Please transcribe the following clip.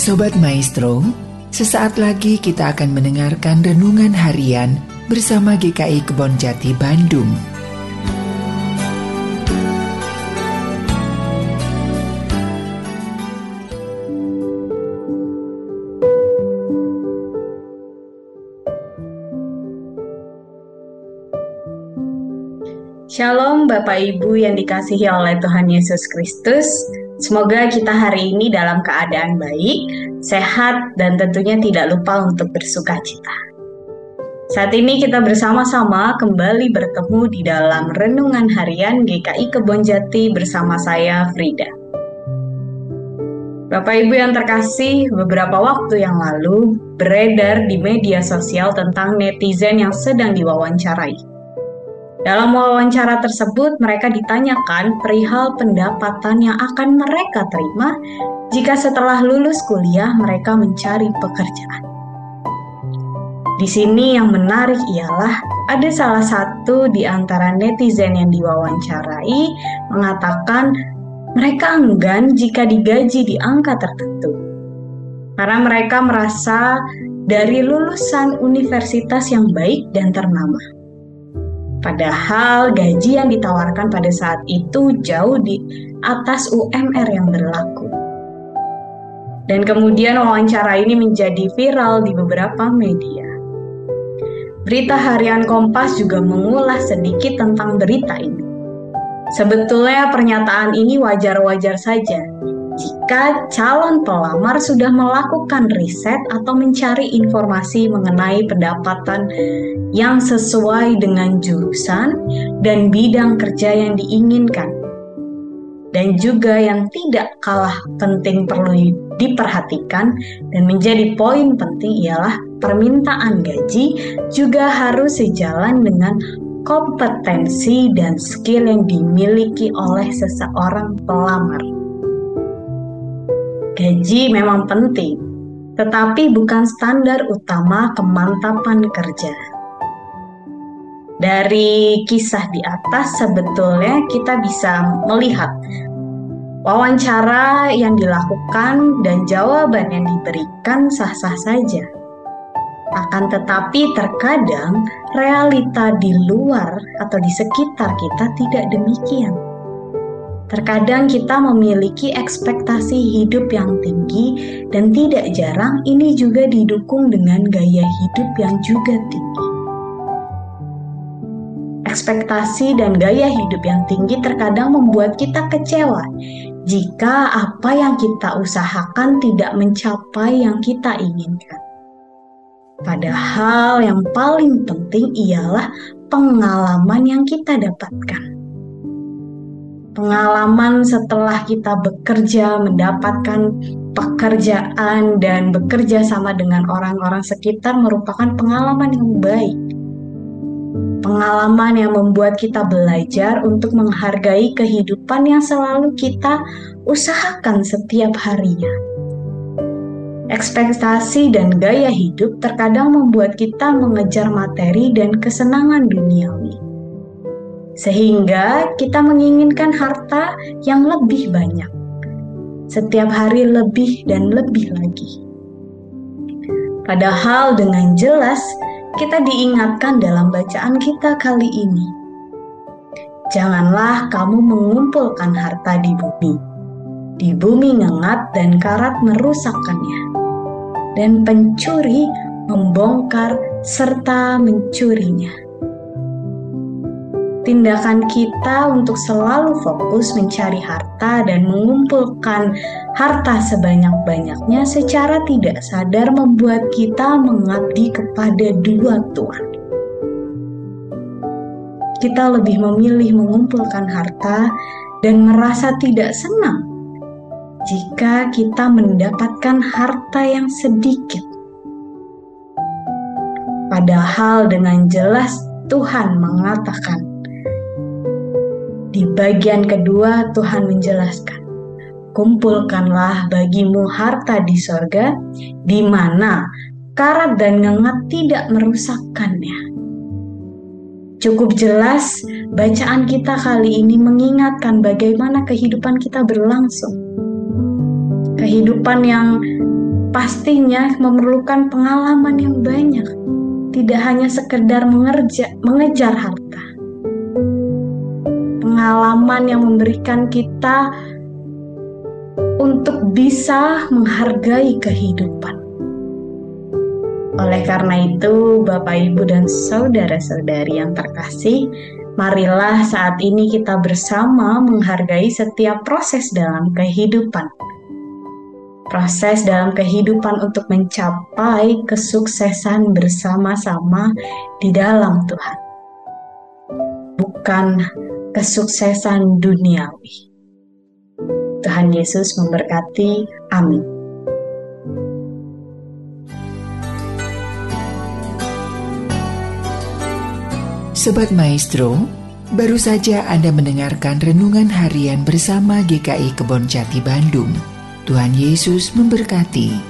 Sobat Maestro, sesaat lagi kita akan mendengarkan renungan harian bersama GKI Kebon Jati Bandung. Shalom Bapak Ibu yang dikasihi oleh Tuhan Yesus Kristus. Semoga kita hari ini dalam keadaan baik, sehat, dan tentunya tidak lupa untuk bersuka cita. Saat ini kita bersama-sama kembali bertemu di dalam Renungan Harian GKI Kebonjati bersama saya Frida. Bapak Ibu yang terkasih, beberapa waktu yang lalu beredar di media sosial tentang netizen yang sedang diwawancarai dalam wawancara tersebut, mereka ditanyakan perihal pendapatan yang akan mereka terima jika setelah lulus kuliah mereka mencari pekerjaan. Di sini yang menarik ialah ada salah satu di antara netizen yang diwawancarai mengatakan mereka enggan jika digaji di angka tertentu. Karena mereka merasa dari lulusan universitas yang baik dan ternama Padahal gaji yang ditawarkan pada saat itu jauh di atas UMR yang berlaku. Dan kemudian wawancara ini menjadi viral di beberapa media. Berita harian Kompas juga mengulas sedikit tentang berita ini. Sebetulnya pernyataan ini wajar-wajar saja jika calon pelamar sudah melakukan riset atau mencari informasi mengenai pendapatan yang sesuai dengan jurusan dan bidang kerja yang diinginkan. Dan juga yang tidak kalah penting perlu diperhatikan dan menjadi poin penting ialah permintaan gaji juga harus sejalan dengan kompetensi dan skill yang dimiliki oleh seseorang pelamar. Gaji memang penting, tetapi bukan standar utama kemantapan kerja. Dari kisah di atas, sebetulnya kita bisa melihat wawancara yang dilakukan dan jawaban yang diberikan sah-sah saja. Akan tetapi, terkadang realita di luar atau di sekitar kita tidak demikian Terkadang kita memiliki ekspektasi hidup yang tinggi dan tidak jarang ini juga didukung dengan gaya hidup yang juga tinggi. Ekspektasi dan gaya hidup yang tinggi terkadang membuat kita kecewa jika apa yang kita usahakan tidak mencapai yang kita inginkan. Padahal yang paling penting ialah pengalaman yang kita dapatkan pengalaman setelah kita bekerja, mendapatkan pekerjaan, dan bekerja sama dengan orang-orang sekitar merupakan pengalaman yang baik. Pengalaman yang membuat kita belajar untuk menghargai kehidupan yang selalu kita usahakan setiap harinya. Ekspektasi dan gaya hidup terkadang membuat kita mengejar materi dan kesenangan duniawi sehingga kita menginginkan harta yang lebih banyak. Setiap hari lebih dan lebih lagi. Padahal dengan jelas kita diingatkan dalam bacaan kita kali ini. Janganlah kamu mengumpulkan harta di bumi. Di bumi ngengat dan karat merusakkannya. Dan pencuri membongkar serta mencurinya tindakan kita untuk selalu fokus mencari harta dan mengumpulkan harta sebanyak-banyaknya secara tidak sadar membuat kita mengabdi kepada dua Tuhan. Kita lebih memilih mengumpulkan harta dan merasa tidak senang jika kita mendapatkan harta yang sedikit. Padahal dengan jelas Tuhan mengatakan di bagian kedua, Tuhan menjelaskan, "Kumpulkanlah bagimu harta di sorga, di mana karat dan ngengat tidak merusakkannya." Cukup jelas, bacaan kita kali ini mengingatkan bagaimana kehidupan kita berlangsung. Kehidupan yang pastinya memerlukan pengalaman yang banyak, tidak hanya sekedar mengerja, mengejar harta. Pengalaman yang memberikan kita untuk bisa menghargai kehidupan. Oleh karena itu, Bapak, Ibu, dan saudara-saudari yang terkasih, marilah saat ini kita bersama menghargai setiap proses dalam kehidupan. Proses dalam kehidupan untuk mencapai kesuksesan bersama-sama di dalam Tuhan, bukan kesuksesan duniawi. Tuhan Yesus memberkati. Amin. Sobat Maestro, baru saja Anda mendengarkan renungan harian bersama GKI Kebon Jati Bandung. Tuhan Yesus memberkati.